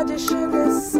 tradition is